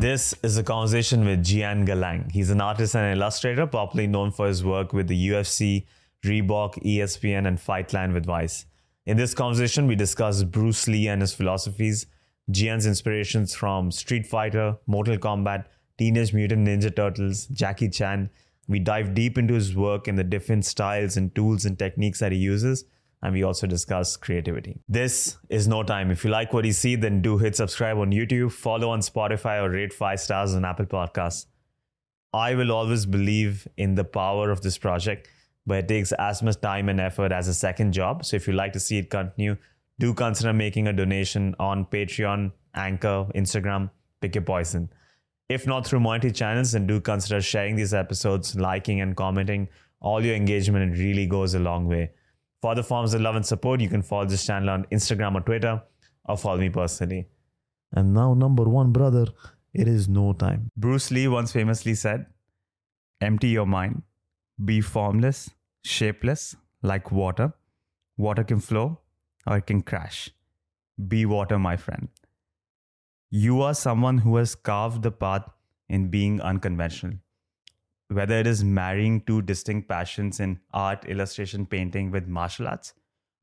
This is a conversation with Gian Galang. He's an artist and illustrator, popularly known for his work with the UFC, Reebok, ESPN, and Fightland with Vice. In this conversation, we discuss Bruce Lee and his philosophies, Gian's inspirations from Street Fighter, Mortal Kombat, Teenage Mutant Ninja Turtles, Jackie Chan. We dive deep into his work and the different styles and tools and techniques that he uses and we also discuss creativity. This is no time. If you like what you see, then do hit subscribe on YouTube, follow on Spotify, or rate five stars on Apple Podcasts. I will always believe in the power of this project, but it takes as much time and effort as a second job. So if you like to see it continue, do consider making a donation on Patreon, Anchor, Instagram, pick your poison. If not through monetary channels, then do consider sharing these episodes, liking and commenting. All your engagement really goes a long way. For other forms of love and support, you can follow this channel on Instagram or Twitter, or follow me personally. And now, number one, brother, it is no time. Bruce Lee once famously said, Empty your mind, be formless, shapeless, like water. Water can flow or it can crash. Be water, my friend. You are someone who has carved the path in being unconventional whether it is marrying two distinct passions in art, illustration, painting with martial arts,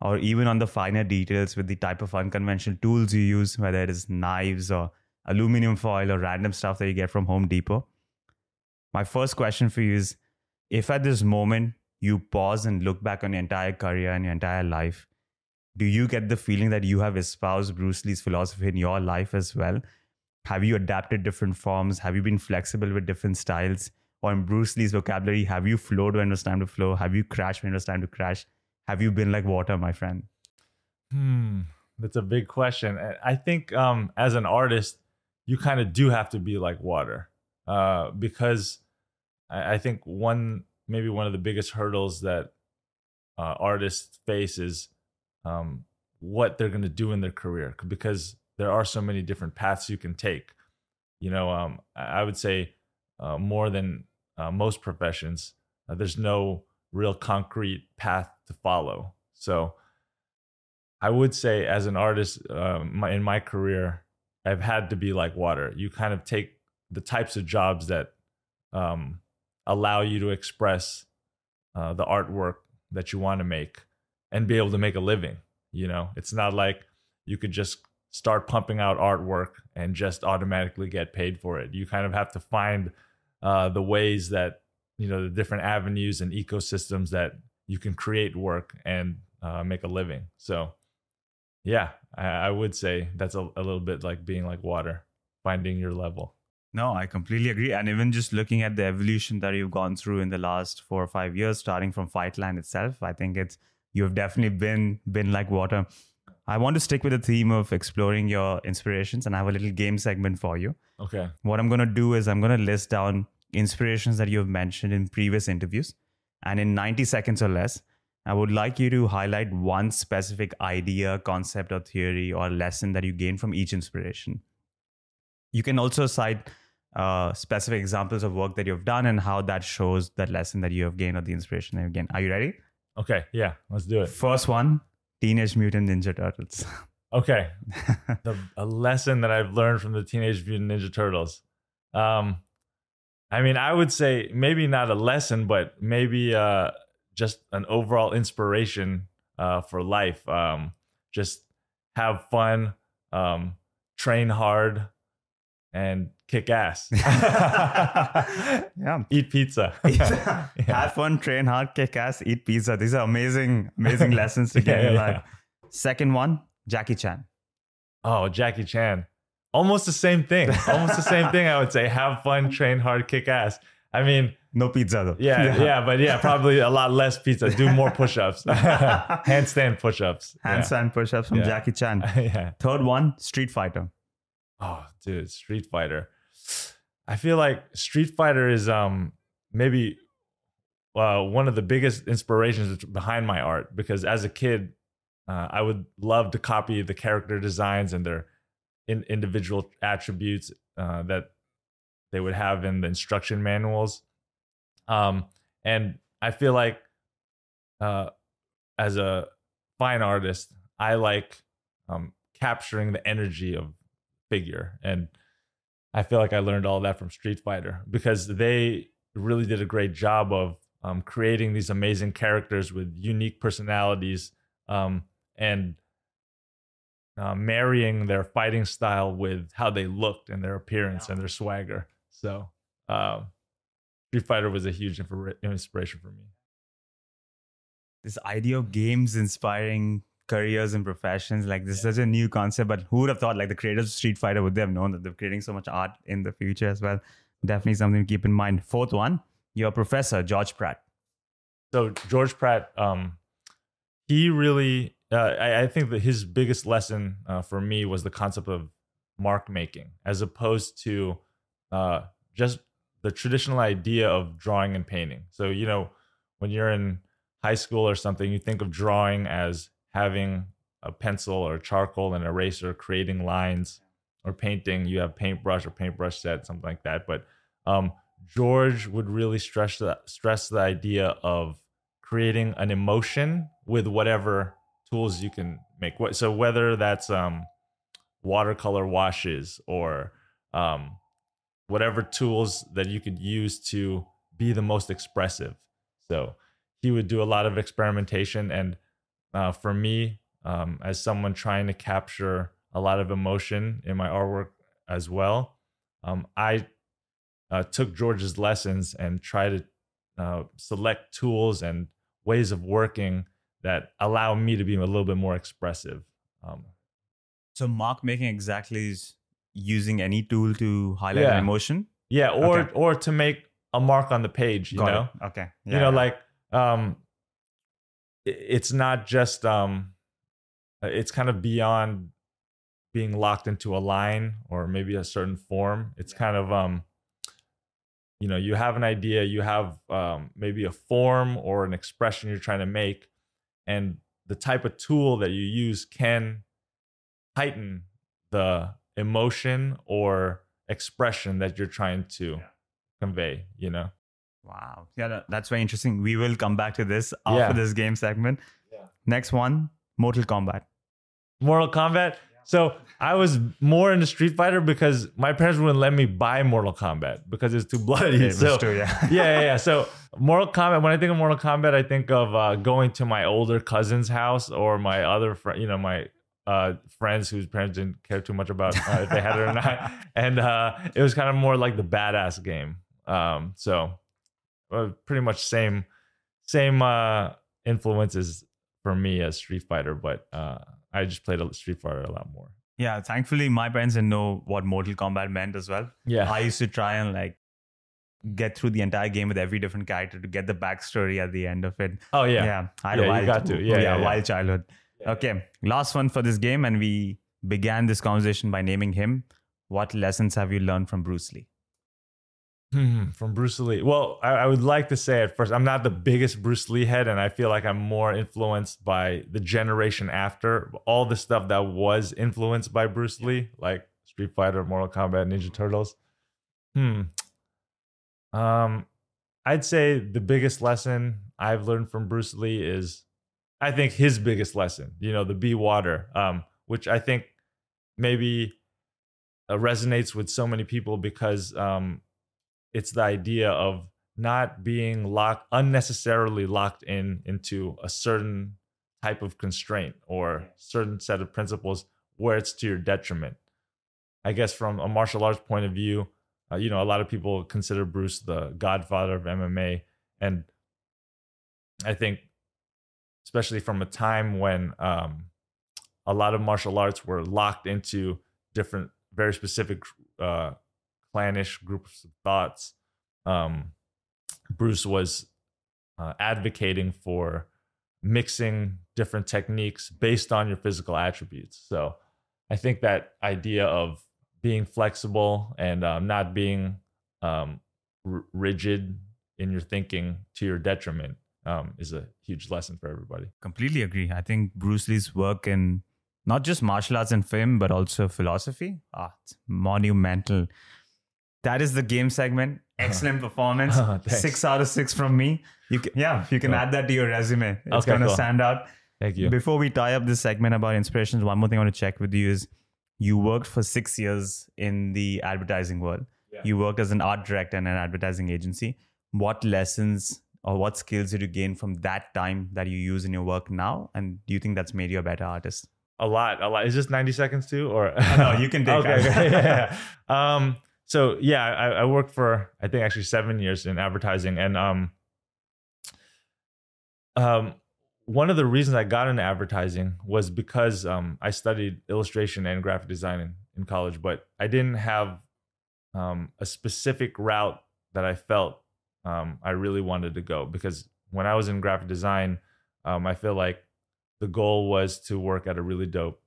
or even on the finer details with the type of unconventional tools you use, whether it is knives or aluminum foil or random stuff that you get from Home Depot. My first question for you is if at this moment you pause and look back on your entire career and your entire life, do you get the feeling that you have espoused Bruce Lee's philosophy in your life as well? Have you adapted different forms? Have you been flexible with different styles? Or in Bruce Lee's vocabulary, have you flowed when it was time to flow? Have you crashed when it was time to crash? Have you been like water, my friend? Hmm, that's a big question. I think um, as an artist, you kind of do have to be like water uh, because I, I, think one maybe one of the biggest hurdles that uh, artists face is um, what they're going to do in their career because there are so many different paths you can take. You know, um, I would say uh, more than uh, most professions, uh, there's no real concrete path to follow. So I would say, as an artist uh, my, in my career, I've had to be like water. You kind of take the types of jobs that um, allow you to express uh, the artwork that you want to make and be able to make a living. You know, it's not like you could just start pumping out artwork and just automatically get paid for it. You kind of have to find uh, the ways that you know the different avenues and ecosystems that you can create work and uh, make a living. So, yeah, I, I would say that's a, a little bit like being like water, finding your level. No, I completely agree. And even just looking at the evolution that you've gone through in the last four or five years, starting from Fightland itself, I think it's you've definitely been been like water. I want to stick with the theme of exploring your inspirations, and I have a little game segment for you. Okay. What I'm gonna do is I'm gonna list down inspirations that you've mentioned in previous interviews. And in 90 seconds or less, I would like you to highlight one specific idea, concept, or theory or lesson that you gained from each inspiration. You can also cite uh, specific examples of work that you've done and how that shows that lesson that you have gained or the inspiration that you've gained. Are you ready? Okay, yeah, let's do it. First one Teenage Mutant Ninja Turtles. Okay, the, a lesson that I've learned from the Teenage Mutant Ninja Turtles. Um, I mean, I would say maybe not a lesson, but maybe uh, just an overall inspiration uh, for life. Um, just have fun, um, train hard, and kick ass. yeah. Eat pizza. yeah. Have fun, train hard, kick ass, eat pizza. These are amazing, amazing lessons to get yeah, in life. Second one, Jackie Chan. Oh, Jackie Chan almost the same thing. Almost the same thing. I would say have fun, train hard, kick ass. I mean, no pizza though. Yeah, yeah, yeah, but yeah, probably a lot less pizza. Do more push-ups, handstand push-ups, handstand yeah. push-ups from yeah. Jackie Chan. yeah. Third one, Street Fighter. Oh, dude, Street Fighter. I feel like Street Fighter is um maybe uh, one of the biggest inspirations behind my art because as a kid, uh, I would love to copy the character designs and their in individual attributes uh, that they would have in the instruction manuals. Um, and I feel like uh, as a fine artist, I like um, capturing the energy of figure. And I feel like I learned all that from Street Fighter because they really did a great job of um, creating these amazing characters with unique personalities um, and uh, marrying their fighting style with how they looked and their appearance and their swagger. So, um, Street Fighter was a huge inspiration for me. This idea of games inspiring careers and professions, like this is such a new concept, but who would have thought like the creators of Street Fighter would they have known that they're creating so much art in the future as well? Definitely something to keep in mind. Fourth one, your professor, George Pratt. So George Pratt, um, he really, uh, I, I, think that his biggest lesson uh, for me was the concept of mark making, as opposed to uh, just the traditional idea of drawing and painting. So you know, when you're in high school or something, you think of drawing as having a pencil or charcoal and eraser, creating lines, or painting. You have paintbrush or paintbrush set, something like that. But um, George would really stress the stress the idea of creating an emotion with whatever tools you can make. So whether that's um, watercolor washes or um, whatever tools that you could use to be the most expressive. So he would do a lot of experimentation, and uh, for me, um, as someone trying to capture a lot of emotion in my artwork as well, um, I uh, took George's lessons and tried to uh, select tools and ways of working that allow me to be a little bit more expressive. Um, so mark making exactly is using any tool to highlight yeah. an emotion. Yeah, or okay. or to make a mark on the page. You Got know, it. okay. Yeah, you know, yeah. like um, it's not just um, it's kind of beyond being locked into a line or maybe a certain form. It's kind of um, you know you have an idea you have um, maybe a form or an expression you're trying to make and the type of tool that you use can heighten the emotion or expression that you're trying to yeah. convey you know wow yeah that's very interesting we will come back to this after yeah. this game segment yeah. next one mortal kombat mortal kombat so I was more into Street Fighter because my parents wouldn't let me buy Mortal Kombat because it's too bloody. Yeah, so true, yeah. yeah, yeah, yeah. So Mortal Kombat. When I think of Mortal Kombat, I think of uh, going to my older cousin's house or my other friend. You know, my uh, friends whose parents didn't care too much about uh, if they had it or not, and uh, it was kind of more like the badass game. Um, so uh, pretty much same same uh, influences for me as Street Fighter, but I just played Street Fighter a lot more. Yeah, thankfully my parents didn't know what Mortal Kombat meant as well. Yeah, I used to try and like get through the entire game with every different character to get the backstory at the end of it. Oh yeah, yeah. I had yeah, a wild, got to. Yeah, yeah, yeah, wild childhood. Okay, last one for this game, and we began this conversation by naming him. What lessons have you learned from Bruce Lee? Hmm, from Bruce Lee. Well, I, I, would like to say at first, I'm not the biggest Bruce Lee head, and I feel like I'm more influenced by the generation after all the stuff that was influenced by Bruce Lee, like Street Fighter, Mortal Kombat, Ninja Turtles. Hmm. Um, I'd say the biggest lesson I've learned from Bruce Lee is, I think his biggest lesson, you know, the be water, um, which I think maybe uh, resonates with so many people because um, it's the idea of not being locked unnecessarily locked in into a certain type of constraint or certain set of principles where it's to your detriment. I guess from a martial arts point of view uh, you know a lot of people consider bruce the godfather of mma and i think especially from a time when um, a lot of martial arts were locked into different very specific uh, clannish groups of thoughts, um, Bruce was uh, advocating for mixing different techniques based on your physical attributes. So I think that idea of being flexible and um, not being um, r- rigid in your thinking to your detriment um, is a huge lesson for everybody. Completely agree. I think Bruce Lee's work in not just martial arts and film, but also philosophy, ah, monumental that is the game segment. Excellent performance. Six out of six from me. You can, yeah, you can add that to your resume. It's okay, going to cool. stand out. Thank you. Before we tie up this segment about inspirations, one more thing I want to check with you is you worked for six years in the advertising world. Yeah. You worked as an art director in an advertising agency. What lessons or what skills did you gain from that time that you use in your work now? And do you think that's made you a better artist? A lot, a lot. Is this 90 seconds too? Or no, you can take okay, it. okay, yeah. Um, so yeah, I, I worked for I think actually seven years in advertising, and um, um, one of the reasons I got into advertising was because um, I studied illustration and graphic design in, in college, but I didn't have um, a specific route that I felt um, I really wanted to go because when I was in graphic design, um, I feel like the goal was to work at a really dope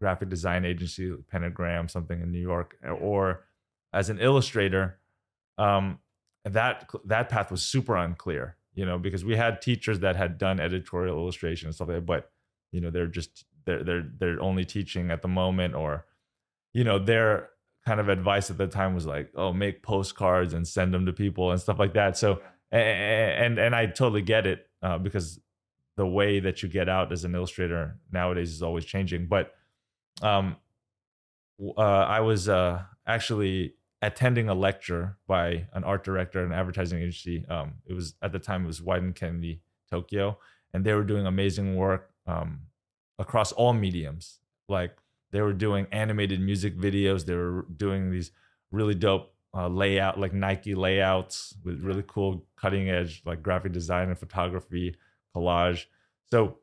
graphic design agency, Pentagram, something in New York, or as an illustrator. Um, that that path was super unclear, you know, because we had teachers that had done editorial illustration and stuff like that, but you know, they're just they're they're they're only teaching at the moment, or you know, their kind of advice at the time was like, oh, make postcards and send them to people and stuff like that. So and and I totally get it uh, because the way that you get out as an illustrator nowadays is always changing. But um, uh, I was uh, actually attending a lecture by an art director at an advertising agency. Um, it was at the time it was Wieden+Kennedy Tokyo, and they were doing amazing work um, across all mediums. Like they were doing animated music videos. They were doing these really dope uh, layout, like Nike layouts with really cool cutting edge, like graphic design and photography, collage. So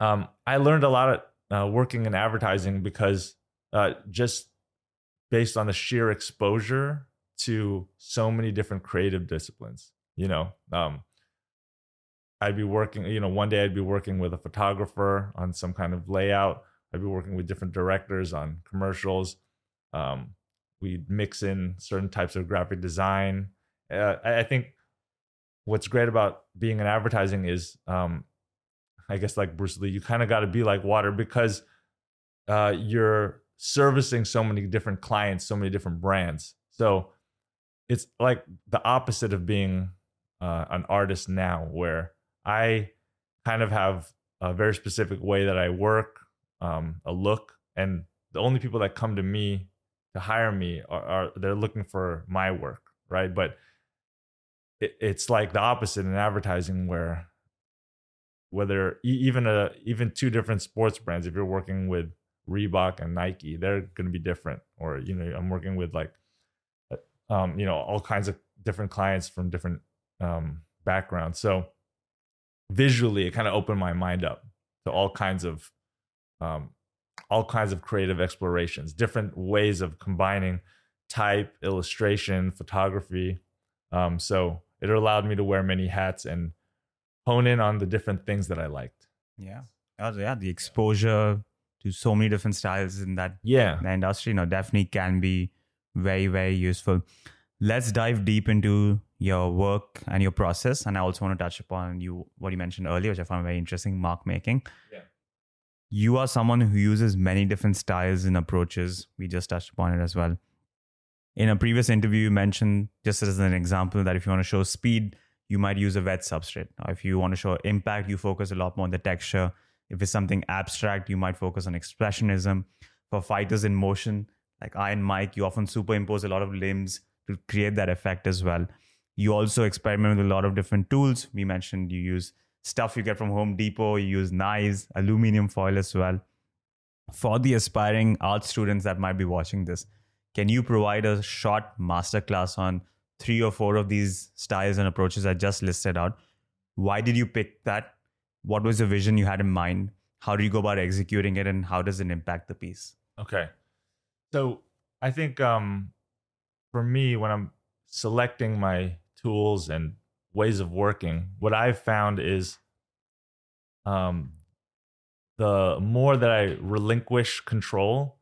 um, I learned a lot of uh, working in advertising because uh, just based on the sheer exposure to so many different creative disciplines. You know, um, I'd be working, you know, one day I'd be working with a photographer on some kind of layout. I'd be working with different directors on commercials. Um, we'd mix in certain types of graphic design. Uh, I, I think what's great about being in advertising is, um, I guess, like Bruce Lee, you kind of got to be like water because uh, you're servicing so many different clients, so many different brands. So it's like the opposite of being uh, an artist now, where I kind of have a very specific way that I work, um, a look, and the only people that come to me to hire me are, are they're looking for my work, right? But it, it's like the opposite in advertising, where whether even a even two different sports brands, if you're working with Reebok and Nike, they're going to be different. Or you know, I'm working with like, uh, um, you know, all kinds of different clients from different um, backgrounds. So visually, it kind of opened my mind up to all kinds of, um, all kinds of creative explorations, different ways of combining type, illustration, photography. Um, so it allowed me to wear many hats and hone in on the different things that I liked. Yeah. Oh, yeah, the exposure to so many different styles in that Yeah. the industry, you know, definitely can be very, very useful. Let's dive deep into your work and your process. And I also want to touch upon you what you mentioned earlier, which I found very interesting, mark making. Yeah. You are someone who uses many different styles and approaches. We just touched upon it as well. In a previous interview, you mentioned, just as an example, that if you want to show speed, you might use a wet substrate. Or if you want to show impact, you focus a lot more on the texture. If it's something abstract, you might focus on expressionism. For fighters in motion, like Iron Mike, you often superimpose a lot of limbs to create that effect as well. You also experiment with a lot of different tools. We mentioned you use stuff you get from Home Depot, you use knives, aluminum foil as well. For the aspiring art students that might be watching this, can you provide a short masterclass on three or four of these styles and approaches I just listed out? Why did you pick that? What was the vision you had in mind? How do you go about executing it, and how does it impact the piece? Okay. So I think um, for me, when I'm selecting my tools and ways of working, what I've found is um, the more that I relinquish control,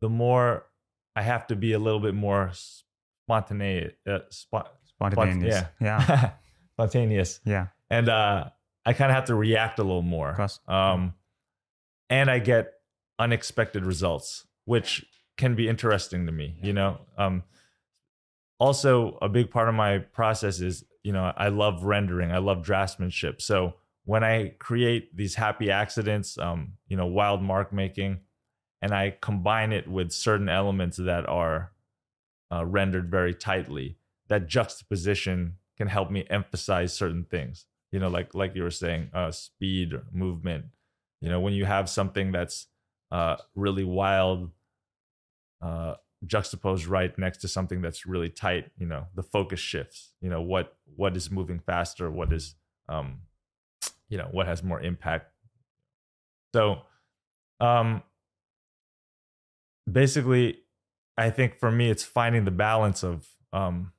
the more I have to be a little bit more spontaneous. Uh, spot, Spontaneous. yeah. Yeah. spontaneous. Yeah. And uh, I kind of have to react a little more. Um, and I get unexpected results, which can be interesting to me. You know, um, also a big part of my process is you know I love rendering, I love draftsmanship. So when I create these happy accidents, um, you know, wild mark making, and I combine it with certain elements that are uh, rendered very tightly, that juxtaposition can help me emphasize certain things. You know, like like you were saying, uh, speed, movement. You know, when you have something that's uh, really wild, uh, juxtaposed right next to something that's really tight, you know, the focus shifts. You know, what what is moving faster, what is um, you know, what has more impact. So, um, basically, I think for me, it's finding the balance of um,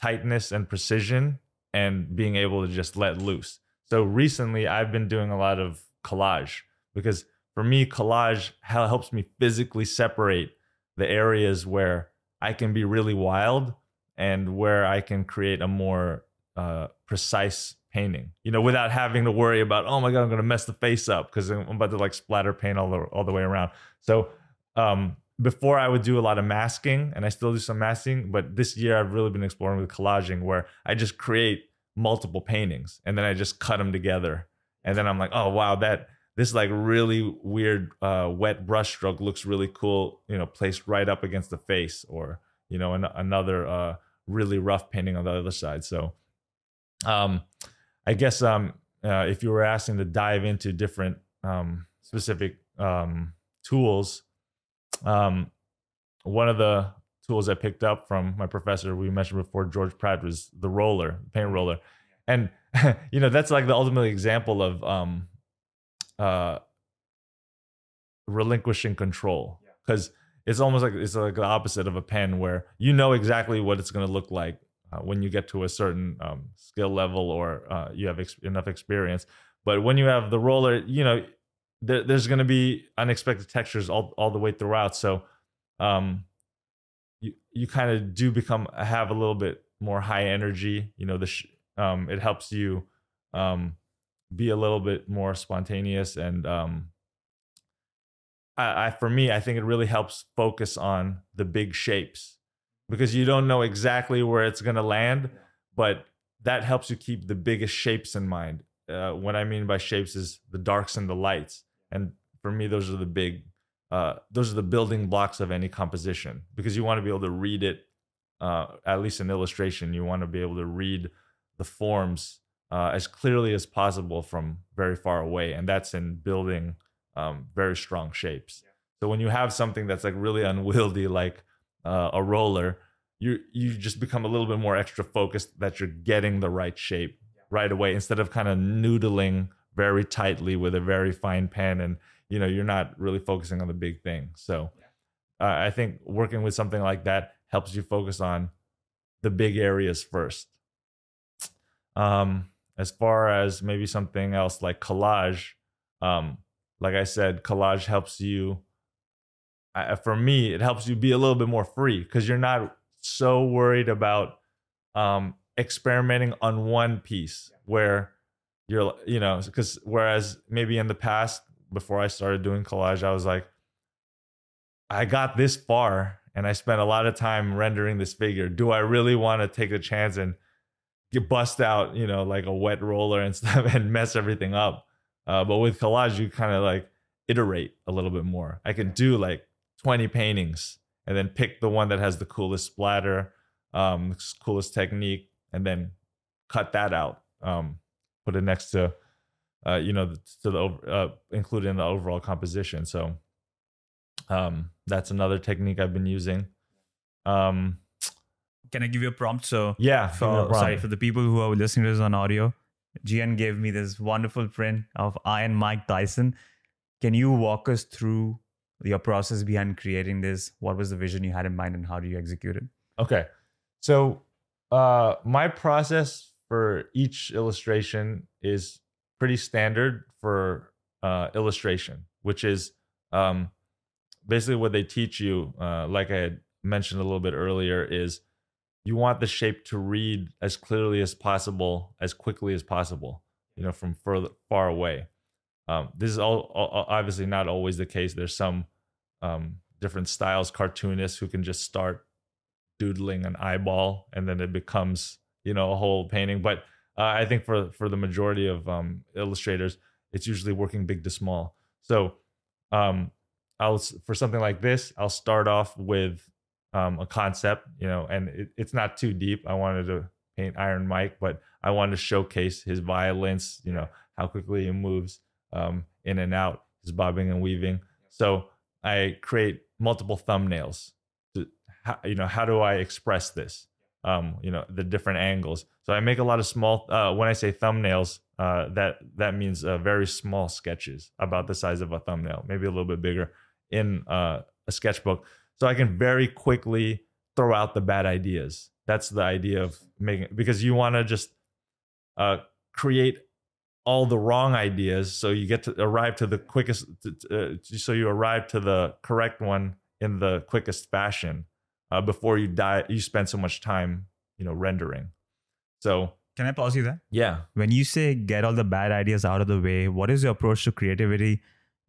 tightness and precision and being able to just let loose. So recently, I've been doing a lot of collage because for me, collage helps me physically separate the areas where I can be really wild and where I can create a more uh, precise painting, you know, without having to worry about, oh my God, I'm going to mess the face up because I'm about to like splatter paint all the, all the way around. So, um, before I would do a lot of masking and I still do some masking, but this year I've really been exploring with collaging where I just create multiple paintings and then I just cut them together. And then I'm like, oh, wow, that this like really weird uh, wet brush stroke looks really cool, you know, placed right up against the face or, you know, an- another uh, really rough painting on the other side. So, um, I guess um, uh, if you were asking to dive into different um, specific um, tools, um, one of the tools I picked up from my professor we mentioned before, George Pratt, was the roller, paint roller, and you know that's like the ultimate example of um, uh, relinquishing control. Because it's almost like it's like the opposite of a pen where you know exactly what it's going to look like uh, when you get to a certain um, skill level or uh, you have ex- enough experience. But when you have the roller, you know, there, there's going to be unexpected textures all, all the way throughout. So um, you, you kind of do become, have a little bit more high energy. You know, the sh- um, it helps you um, be a little bit more spontaneous and um, I, I, for me, I think it really helps focus on the big shapes because you don't know exactly where it's going to land, but that helps you keep the biggest shapes in mind. Uh, what I mean by shapes is the darks and the lights, and for me, those are the big, uh, those are the building blocks of any composition because you want to be able to read it. Uh, at least in illustration, you want to be able to read the forms uh, as clearly as possible from very far away, and that's in building um, very strong shapes. So when you have something that's like really unwieldy, like uh, a roller, you you just become a little bit more extra focused that you're getting the right shape right away instead of kind of noodling very tightly with a very fine pen and you know you're not really focusing on the big thing. So uh, I think working with something like that helps you focus on the big areas first. Um, as far as maybe something else like collage, um, like I said, collage helps you I, for me, it helps you be a little bit more free because you're not so worried about um, experimenting on one piece where you're, you know, because whereas maybe in the past, before I started doing collage, I was like, I got this far and I spent a lot of time rendering this figure. Do I really want to take a chance and get bust out, you know, like a wet roller and stuff and mess everything up? Uh, but with collage, you kind of like iterate a little bit more. I can do like 20 paintings and then pick the one that has the coolest splatter, um, coolest technique, and then cut that out. Um, put it next to, uh, you know, to the uh, include in the overall composition. So, um, that's another technique I've been using. Um, Can I give you a prompt? So yeah, for, sorry for the people who are listening to this on audio. Gian gave me this wonderful print of Iron Mike Tyson. Can you walk us through your process behind creating this what was the vision you had in mind and how do you execute it okay so uh, my process for each illustration is pretty standard for uh, illustration which is um, basically what they teach you uh, like i had mentioned a little bit earlier is you want the shape to read as clearly as possible as quickly as possible you know from further far away. Um, this is all, all, obviously not always the case. There's some um, different styles cartoonists who can just start doodling an eyeball and then it becomes you know a whole painting but uh, i think for for the majority of um, illustrators it's usually working big to small so um, I'll for something like this, I'll start off with um, a concept, you know, and it, it's not too deep. I wanted to paint Iron Mike, but I wanted to showcase his violence, you know, how quickly he moves um, in and out, his bobbing and weaving. So I create multiple thumbnails. To, you know, how do I express this? Um, you know, the different angles. So I make a lot of small. Uh, when I say thumbnails, uh, that that means uh, very small sketches about the size of a thumbnail, maybe a little bit bigger in uh, a sketchbook. So I can very quickly throw out the bad ideas. That's the idea of making because you want to just uh, create all the wrong ideas so you get to arrive to the quickest uh, so you arrive to the correct one in the quickest fashion uh, before you die you spend so much time you know rendering so Can I pause you there? yeah When you say get all the bad ideas out of the way, what is your approach to creativity?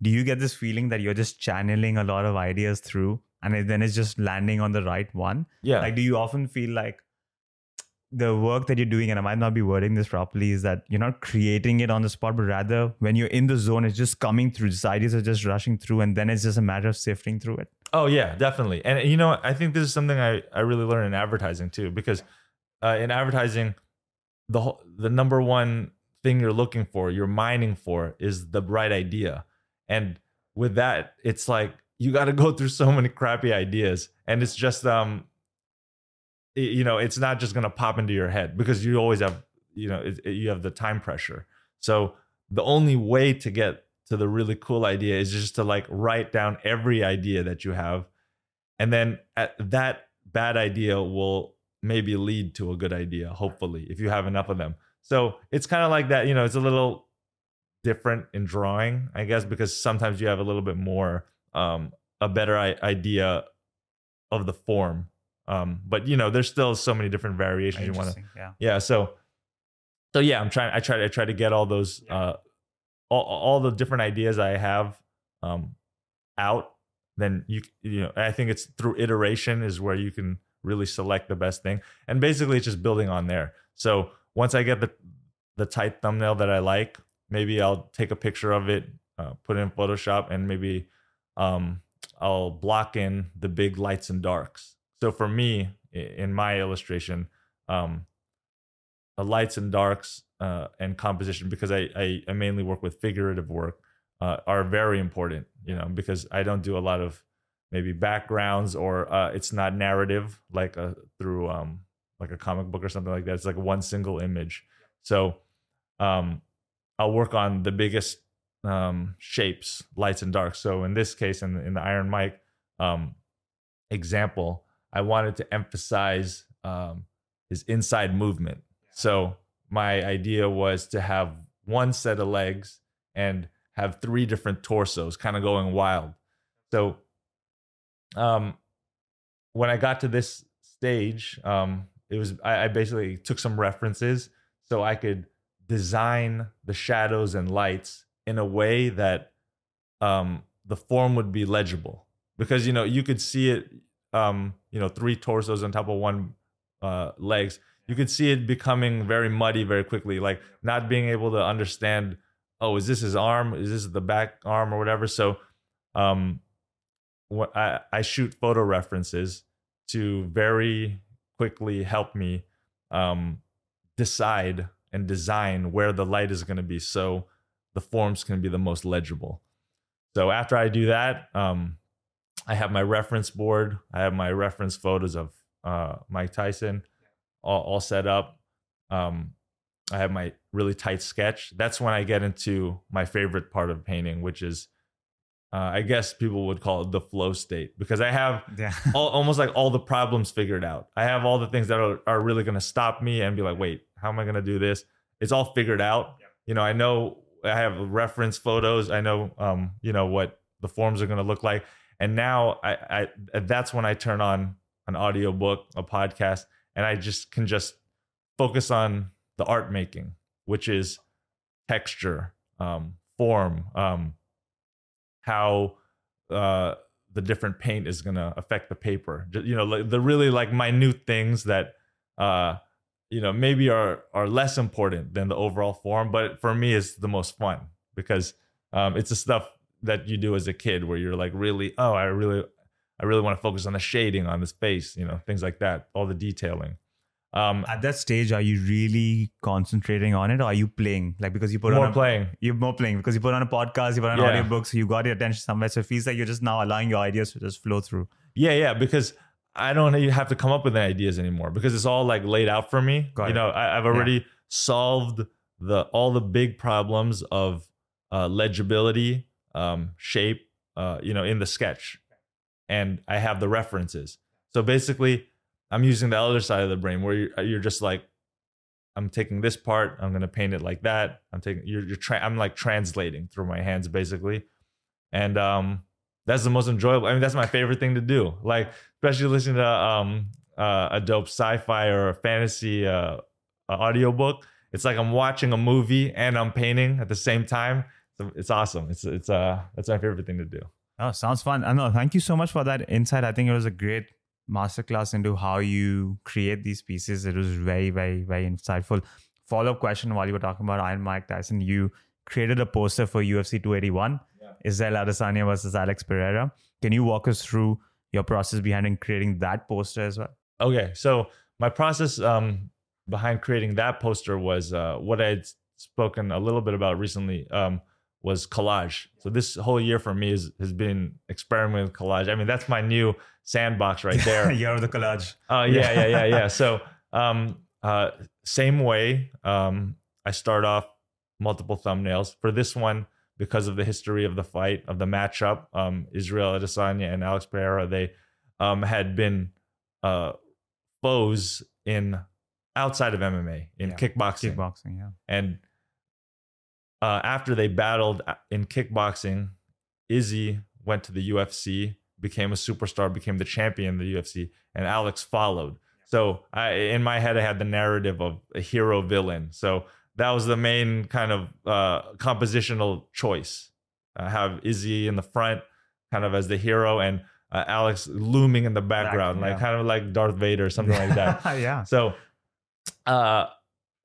Do you get this feeling that you're just channeling a lot of ideas through and then it's just landing on the right one? yeah Like, do you often feel like the work that you're doing, and I might not be wording this properly, is that you're not creating it on the spot, but rather when you're in the zone, it's just coming through. These ideas are just rushing through, and then it's just a matter of sifting through it. Oh yeah, definitely. And you know. I think this is something I I really learned in advertising too, because uh, in advertising, the whole, the number one thing you're looking for, you're mining for, is the right idea. And with that, it's like you got to go through so many crappy ideas, and it's just um, you know, it's not just gonna pop into your head because you always have you know it, it- you have the time pressure. So the only way to get to the really cool idea is just to like write down every idea that you have. And then at that bad idea will maybe lead to a good idea hopefully if you have enough of them. So it's kind of like that you know it's a little different in drawing i guess because sometimes you have a little bit more um a better I- idea of the form um but you know there's still so many different variations you want to Yeah. yeah so so yeah i'm trying i try to I try to get all those uh all, all the different ideas i have um out then you you know i think it's through iteration is where you can really select the best thing. And basically it's just building on there. So once i get the the tight thumbnail that i like maybe i'll take a picture of it uh, put it in photoshop and maybe um i'll block in the big lights and darks so for me in my illustration um lights and darks uh, and composition because I, I I mainly work with figurative work uh, are very important. You know because I don't do a lot of maybe backgrounds or uh, it's not narrative like a, through um like a comic book or something like that. It's like one single image. So um I'll work on the biggest um shapes, lights and darks. So in this case, in the, in the Iron Mike um example, I wanted to emphasize um his inside movement. So my idea was to have one set of legs and have three different torsos kind of going wild. So um when I got to this stage, um it was I, I basically took some references so I could design the shadows and lights in a way that um the form would be legible because you know you could see it um you know three torsos on top of one uh legs you could see it becoming very muddy very quickly like not being able to understand oh is this his arm? Is this the back arm or whatever? So um what i i shoot photo references to very quickly help me um decide and design where the light is going to be so the forms can be the most legible. So after i do that um i have my reference board i have my reference photos of uh mike tyson all, all set up. Um, I have my really tight sketch. That's when I get into my favorite part of painting, which is, uh, I guess people would call it the flow state, because I have Yeah. all, almost like all the problems figured out. I have all the things that are, are really going to stop me and be like, wait, how am I going to do this? It's all figured out. You know, I know I have reference photos. I know, um, you know, what the forms are going to look like. And now I, I, that's when I turn on an audio book, a podcast, and I just can just focus on the art making, which is texture, um, form, um, how uh, the different paint is going to affect the paper. You know, the really like minute things that uh, you know maybe are are less important than the overall form, but for me is the most fun because um, it's the stuff that you do as a kid where you're like really oh I really I really want to focus on the shading on this face you know things like that all the detailing um At that stage, are you really concentrating on it, or are you playing? Like because you put more on a, playing you're more playing because you put on a podcast, you put on Yeah. an audiobook, so you got your attention somewhere. So it feels like you're just now allowing your ideas to just flow through. Yeah, yeah, because I don't have to come up with ideas anymore because it's all like laid out for me. Got you it. know, I, I've already solved the all the big problems of uh, legibility, um, shape, uh, you know, in the sketch, and I have the references. So basically, I'm using the other side of the brain where you're, you're just like, I'm taking this part, I'm gonna paint it like that. I'm taking you're, you're tra- I'm like translating through my hands basically, and um, that's the most enjoyable. I mean, that's my favorite thing to do. Like, especially listening to um uh, a dope sci-fi or a fantasy uh, audiobook. It's like I'm watching a movie and I'm painting at the same time. It's awesome. It's it's uh that's my favorite thing to do. Oh, sounds fun. I know. Thank you so much for that insight. I think it was a great masterclass into how you create these pieces. It was very, very, very insightful. Follow up question while you were talking about Iron Mike Tyson, you created a poster for UFC 281, Yeah. Israel Adesanya versus Alex Pereira. Can you walk us through your process behind creating that poster as well? Okay, so my process um, behind creating that poster was uh, what I had spoken a little bit about recently um, was collage. So this whole year for me is, has been experimenting with collage. I mean, that's my new sandbox right there. Year of the collage. Oh yeah, yeah, yeah, yeah. So um, uh, same way. Um, I start off multiple thumbnails for this one because of the history of the fight of the matchup. Um, Israel Adesanya and Alex Pereira they um, had been uh, foes in outside of MMA in Yeah. kickboxing, Kickboxing, yeah. and uh, after they battled in kickboxing, Izzy went to the UFC, became a superstar, became the champion of the UFC, and Alex followed. So I, in my head, I had the narrative of a hero villain. So that was the main kind of uh, compositional choice. I have Izzy in the front, kind of as the hero, and uh, Alex looming in the background, Back, like kind of like Darth Vader, something like that. yeah. So, uh,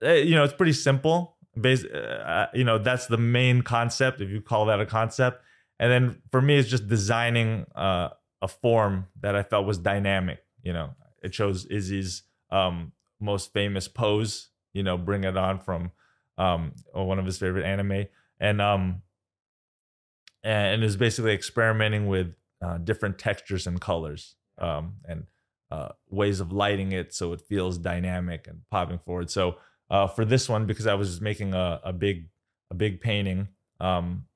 eh, you know, it's pretty simple. Bas- uh, you know, that's the main concept, if you call that a concept. And then for me, it's just designing uh, a form that I felt was dynamic. You know, it chose Izzy's um, most famous pose. You know, bring it on from um, one of his favorite anime, and um, and is basically experimenting with uh, different textures and colors, um, and uh, ways of lighting it so it feels dynamic and popping forward. So uh, for this one, because I was making a, a big a big painting, um,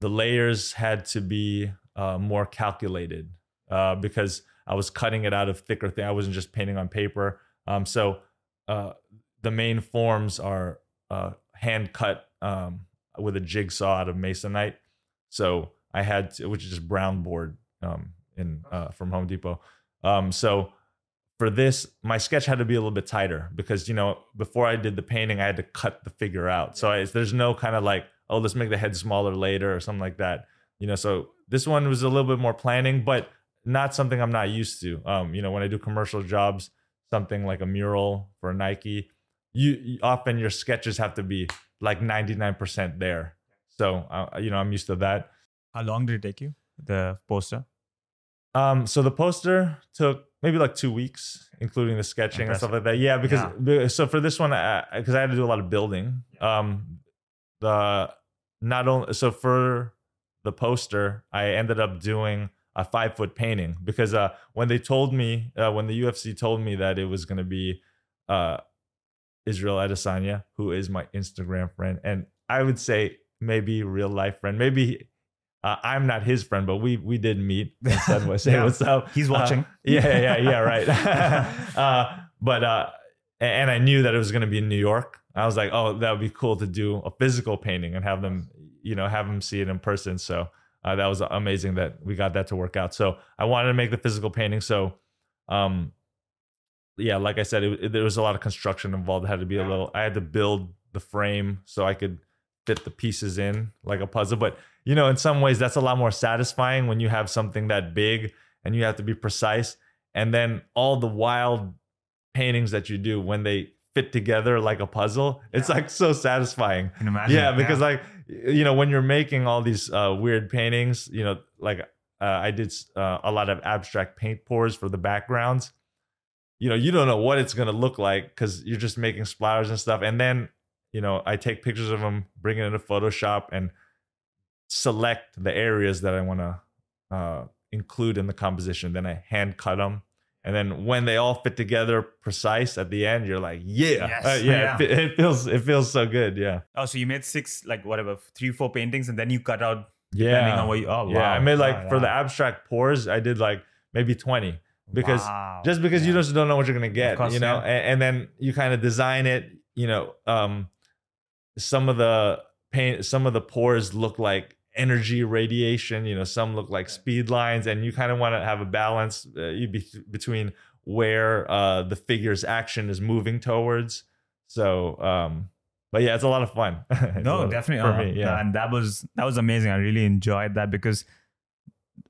the layers had to be uh, more calculated uh, because I was cutting it out of thicker thing. I wasn't just painting on paper. Um, so uh, the main forms are uh, hand cut um, with a jigsaw out of masonite. So I had to, which is just brown board um, in uh, from Home Depot. Um, so for this, my sketch had to be a little bit tighter because you know before I did the painting, I had to cut the figure out. So I, there's no kind of like, oh, let's make the head smaller later or something like that. You know, so this one was a little bit more planning, but not something I'm not used to. Um, you know, when I do commercial jobs, something like a mural for Nike, you, you often your sketches have to be like 99% there. So uh, you know, I'm used to that. How long did it take you? The poster? Um, so the poster took maybe like two weeks, including the sketching and stuff like that. Yeah, because be- so for this one, because I, had to do a lot of building. Um, the not only so for the poster, I ended up doing a five foot painting because uh, when they told me uh, when the UFC told me that it was going to be uh, Israel Adesanya, who is my Instagram friend, and I would say maybe real life friend, maybe uh, I'm not his friend, but we we did meet and said say Yeah. what's up. He's Uh, watching. yeah, yeah, yeah, right. uh, but uh, and I knew that it was going to be in New York. I was like, oh, that would be cool to do a physical painting and have them, you know, have them see it in person. So uh, that was amazing that we got that to work out. So I wanted to make the physical painting. So, um, yeah, like I said, it, it- there was a lot of construction involved. It had to be a little. I had to build the frame so I could fit the pieces in like a puzzle. But you know, in some ways, that's a lot more satisfying when you have something that big and you have to be precise. And then all the wild paintings that you do when they fit together like a puzzle, it's like so satisfying. Can imagine? Yeah, because like you know, when you're making all these uh, weird paintings, you know, like uh, I did uh, a lot of abstract paint pours for the backgrounds. You know, you don't know what it's gonna look like because you're just making splatters and stuff. And then, you know, I take pictures of them, bring it into Photoshop, and select the areas that I want to uh, include in the composition. Then I hand cut them. And then when they all fit together precise at the end, you're like, yeah, Yes. Uh, yeah, Yeah. It, it feels it feels so good, yeah, Oh, so you made six, like whatever, three, four paintings, and then you cut out depending yeah, on what you. Oh, wow. yeah. I made like Wow, for the abstract pours, I did like maybe twenty because Wow. just because you just don't know what you're gonna get, course, you know, yeah. and, and then you kind of design it, you know, um, some of the paint, some of the pours look like energy radiation, you know, some look like speed lines, and you kind of want to have a balance uh, be- between where uh, the figure's action is moving towards. So, um, but yeah, it's a lot of fun. It's a lot no definitely for uh, me, yeah. and that was that was amazing i really enjoyed that because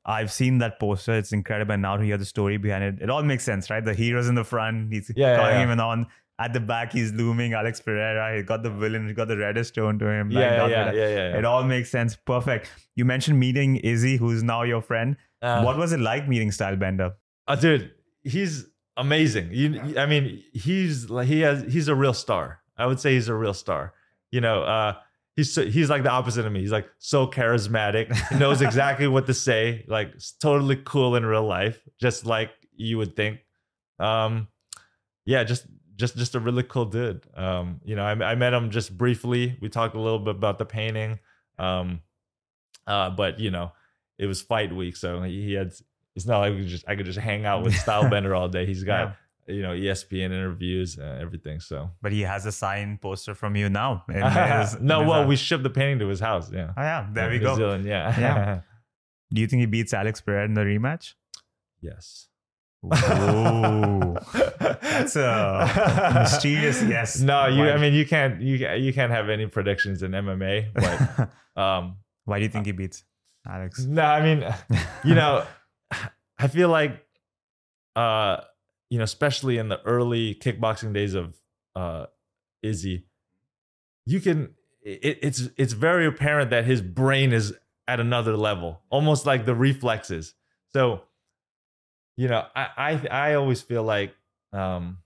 i've seen that poster it's incredible and now to hear the story behind it it all makes sense right the hero's in the front he's Yeah, yeah, calling yeah. him and on at the back he's looming alex pereira he got the villain he got the reddish tone to him like yeah, yeah, yeah, yeah, yeah. it all makes sense perfect you mentioned meeting izzy who's now your friend Uh, what was it like meeting stylebender Uh, dude, he's amazing. You, I mean, he's like he has he's a real star. I would say he's a real star. You know, uh, he's so, he's like the opposite of me. He's like so charismatic. He knows exactly what to say. Like totally cool in real life, just like you would think. Um, yeah, just just just a really cool dude. Um, you know, I, I met him just briefly. We talked a little bit about the painting. Um, uh, but you know, it was fight week, so he, had. It's not like we just I could just hang out with Stylebender all day. He's got you know ESPN interviews, uh, everything. So but he has a signed poster from you now in his- no, well, house. we shipped the painting to his house. Yeah, oh yeah there we New go Zealand, yeah, Yeah. do you think he beats alex pereira in the rematch yes. Ooh. That's a mysterious yes. No, you. Why? I mean, you can't. You you can't have any predictions in MMA. But um, Why do you think he beats Alex? no, I mean, you know, I feel like, uh, you know, especially in the early kickboxing days of uh, Izzy, you can. It, it's it's very apparent that his brain is at another level, almost like the reflexes. So, you know, I I, I always feel like um,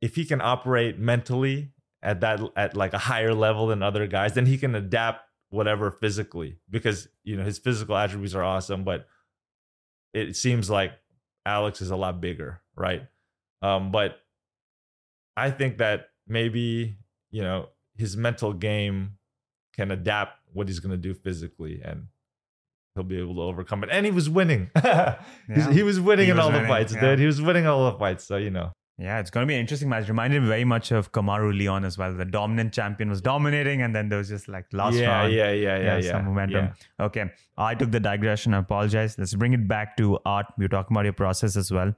if he can operate mentally at that at like a higher level than other guys, then he can adapt whatever physically because you know his physical attributes are awesome, but it seems like Alex is a lot bigger, right? Um, but I think that maybe you know his mental game can adapt what he's going to do physically and he'll be able to overcome it and he was winning Yeah. he was winning He in was all the fights yeah. dude he was winning all the fights so you know Yeah, it's going to be an interesting match. Reminded me very much of Kamaru Leon as well. The dominant champion was dominating, and then there was just like last yeah, round. yeah yeah yeah Yeah, yeah some momentum. yeah. Okay, I took the digression. I apologize. Let's bring it back to art. We were talking about your process as well.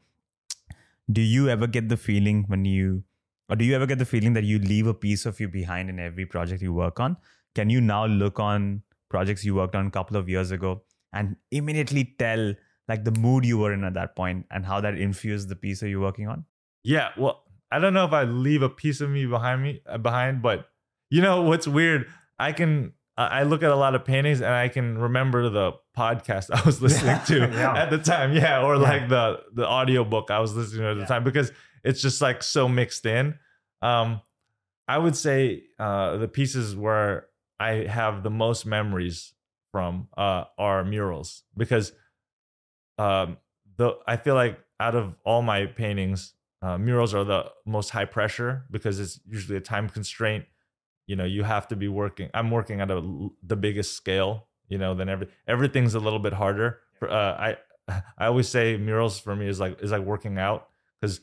Do you ever get the feeling when you, or do you ever get the feeling that you leave a piece of you behind in every project you work on? Can you now look on projects you worked on a couple of years ago and immediately tell like the mood you were in at that point and how that infused the piece that you're working on? Yeah, well, I don't know if I leave a piece of me behind me uh, behind, but you know what's weird? I can I look at a lot of paintings and I can remember the podcast I was listening to Yeah. at the time. Yeah, or like the the audiobook I was listening to at the time because it's just like so mixed in. Um I would say uh the pieces where I have the most memories from uh are murals because um the I feel like out of all my paintings uh, murals are the most high pressure because it's usually a time constraint. You know, you have to be working. I'm working at a, the biggest scale. You know, than every everything's a little bit harder. Uh, I I always say murals for me is like is like working out because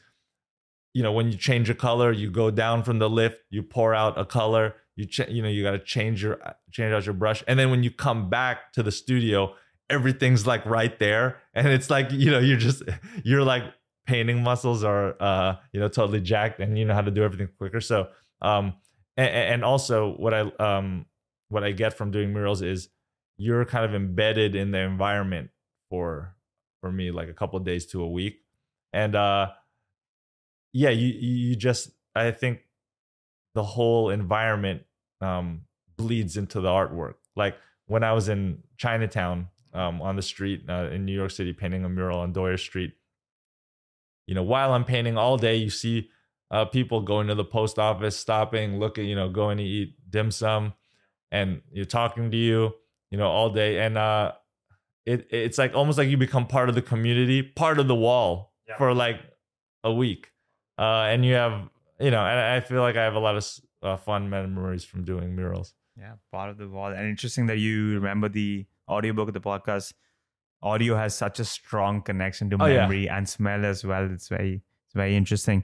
you know when you change a color, you go down from the lift, you pour out a color. You ch- you know you got to change your change out your brush, and then when you come back to the studio, everything's like right there, and it's like you know you're just you're like painting muscles are uh you know totally jacked and you know how to do everything quicker. So um and, and also what i um what i get from doing murals is you're kind of embedded in the environment for for me like a couple of days to a week. And uh yeah you you just i think the whole environment um bleeds into the artwork. Like when I was in Chinatown um, on the street uh, in New York City painting a mural on Doyer Street, you know, while I'm painting all day, you see uh, people going to the post office, stopping, looking, you know, going to eat dim sum, and you're talking to you, you know, all day, and uh, it it's like almost like you become part of the community, part of the wall Yeah. for like a week, uh, and you have, you know, and I feel like I have a lot of uh, fun memories from doing murals. Yeah, part of the wall. And interesting that you remember the audiobook of the podcast. Audio has such a strong connection to Oh, yeah. memory and smell as well. It's very it's very interesting.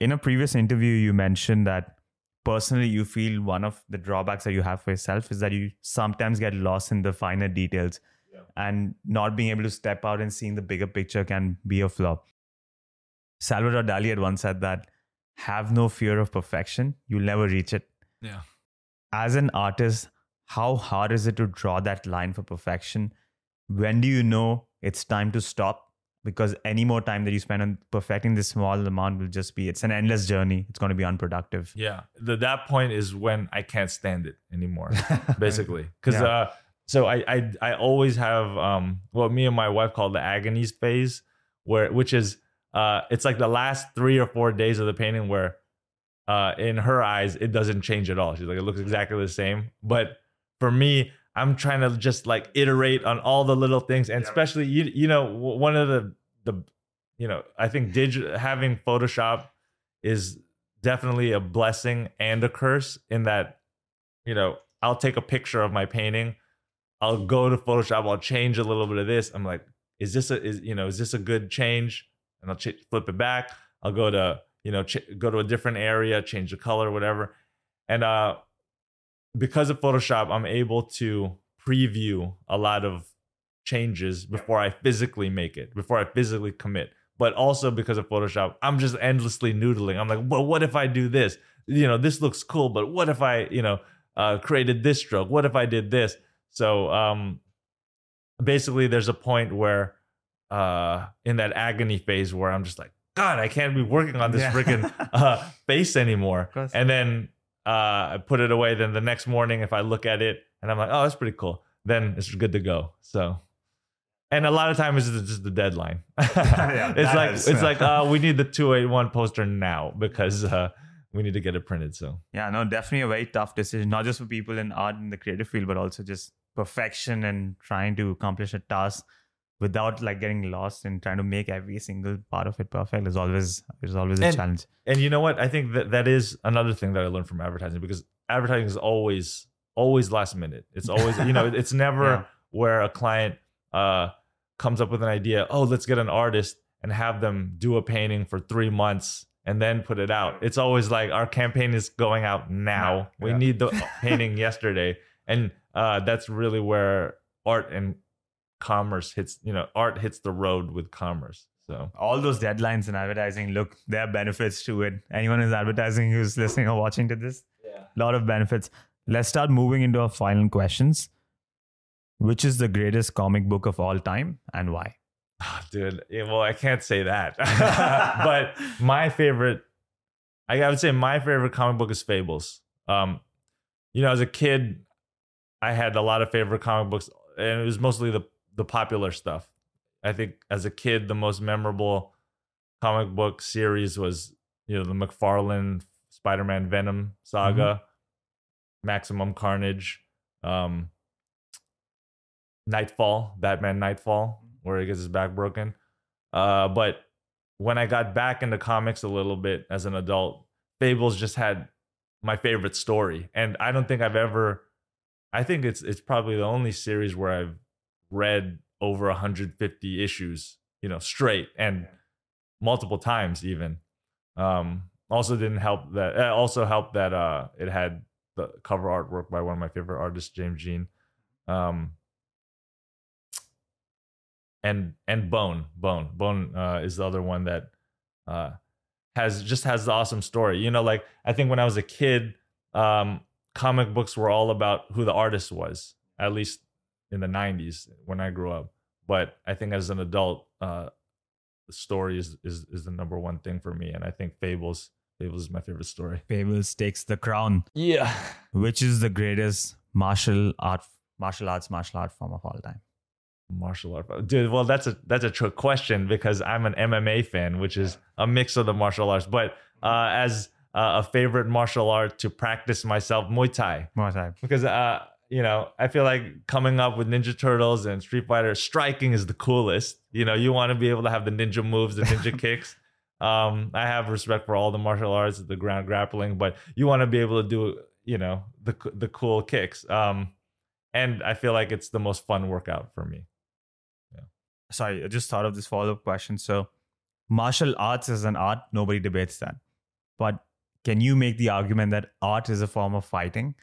In a previous interview, you mentioned that personally you feel one of the drawbacks that you have for yourself is that you sometimes get lost in the finer details Yeah. and not being able to step out and seeing the bigger picture can be a flaw. Salvador Dali had once said that have no fear of perfection, you'll never reach it Yeah. as an artist, how hard is it to draw that line for perfection? When do you know it's time to stop? Because any more time that you spend on perfecting this small amount will just be, it's an endless journey. It's going to be unproductive. Yeah, the, that point is when I can't stand it anymore, basically. Because Yeah. uh, so I, I I always have um what me and my wife call the agonies phase, where which is uh it's like the last three or four days of the painting where uh in her eyes it doesn't change at all. She's like it looks exactly the same, but for me. I'm trying to just like iterate on all the little things, and Yeah. especially you, you know, one of the the, you know, I think digital having Photoshop is definitely a blessing and a curse in that you know i'll take a picture of my painting i'll go to photoshop i'll change a little bit of this i'm like is this a is you know is this a good change and i'll ch- flip it back i'll go to you know ch- go to a different area change the color whatever and uh because of photoshop i'm able to preview a lot of changes before i physically make it before i physically commit but also because of Photoshop, I'm just endlessly noodling. I'm like, well, what if I do this? You know, this looks cool, but what if I, you know, uh, created this stroke? What if I did this? So um, basically, there's a point where uh, in that agony phase where I'm just like, God, I can't be working on this Yeah. freaking uh, face anymore. And then uh, I put it away. Then the next morning, if I look at it and I'm like, oh, that's pretty cool, then it's good to go. So. And a lot of times it's just the deadline. Yeah, it's like is- it's like uh, we need the two eight one poster now because uh, we need to get it printed. So Yeah, no, definitely a very tough decision, not just for people in art in the creative field, but also just perfection and trying to accomplish a task without like getting lost and trying to make every single part of it perfect is always is always a And- challenge. and you know what? I think that that is another thing that I learned from advertising because advertising is always always last minute. It's always you know it's never Yeah. where a client uh, comes up with an idea. Oh, let's get an artist and have them do a painting for three months and then put it out. It's always like our campaign is going out now. Now, We yeah. need the painting yesterday, and uh, that's really where art and commerce hits. You know, art hits the road with commerce. So all those deadlines in advertising look there are benefits to it anyone who's advertising who's listening or watching to this yeah. a lot of benefits let's start moving into our final questions which is the greatest comic book of all time and why Ah, dude. yeah, well, I can't say that, but my favorite, I would say my favorite comic book is Fables. Um, you know, as a kid, I had a lot of favorite comic books, and it was mostly the the popular stuff. I think as a kid, the most memorable comic book series was you know the McFarlane Spider-Man Venom saga, Maximum Carnage, um, Knightfall, Batman Knightfall, where he gets his back broken. Uh, but when I got back into comics a little bit as an adult, Fables just had my favorite story, and I don't think I've ever. I think it's it's probably the only series where I've read over 150 issues, you know, straight and multiple times even. Um, also didn't help that. It also helped that uh, it had the cover artwork by one of my favorite artists, James Jean. Um, and and Bone, Bone, Bone uh, is the other one that uh, has just has the awesome story. You know, like I think when I was a kid, um, comic books were all about who the artist was, at least in the '90s when I grew up. But I think as an adult, uh, the story is, is is the number one thing for me, and I think Fables Fables is my favorite story. Fables takes the crown. Yeah. Which is the greatest martial art, martial arts, martial art form of all time? Martial art, dude. Well, that's a that's a trick question because I'm an MMA fan, which is a mix of the martial arts. But uh, as uh, a favorite martial art to practice myself, Muay Thai, Muay Thai. because uh, you know I feel like coming up with Ninja Turtles and Street Fighter, striking is the coolest. You know, you want to be able to have the ninja moves, the ninja kicks. Um, I have respect for all the martial arts, the ground grappling, but you want to be able to do, you know, the the cool kicks. Um, and I feel like it's the most fun workout for me. Yeah. Sorry, I just thought of this follow up question. So, martial arts is an art, nobody debates that. But can you make the argument that art is a form of fighting?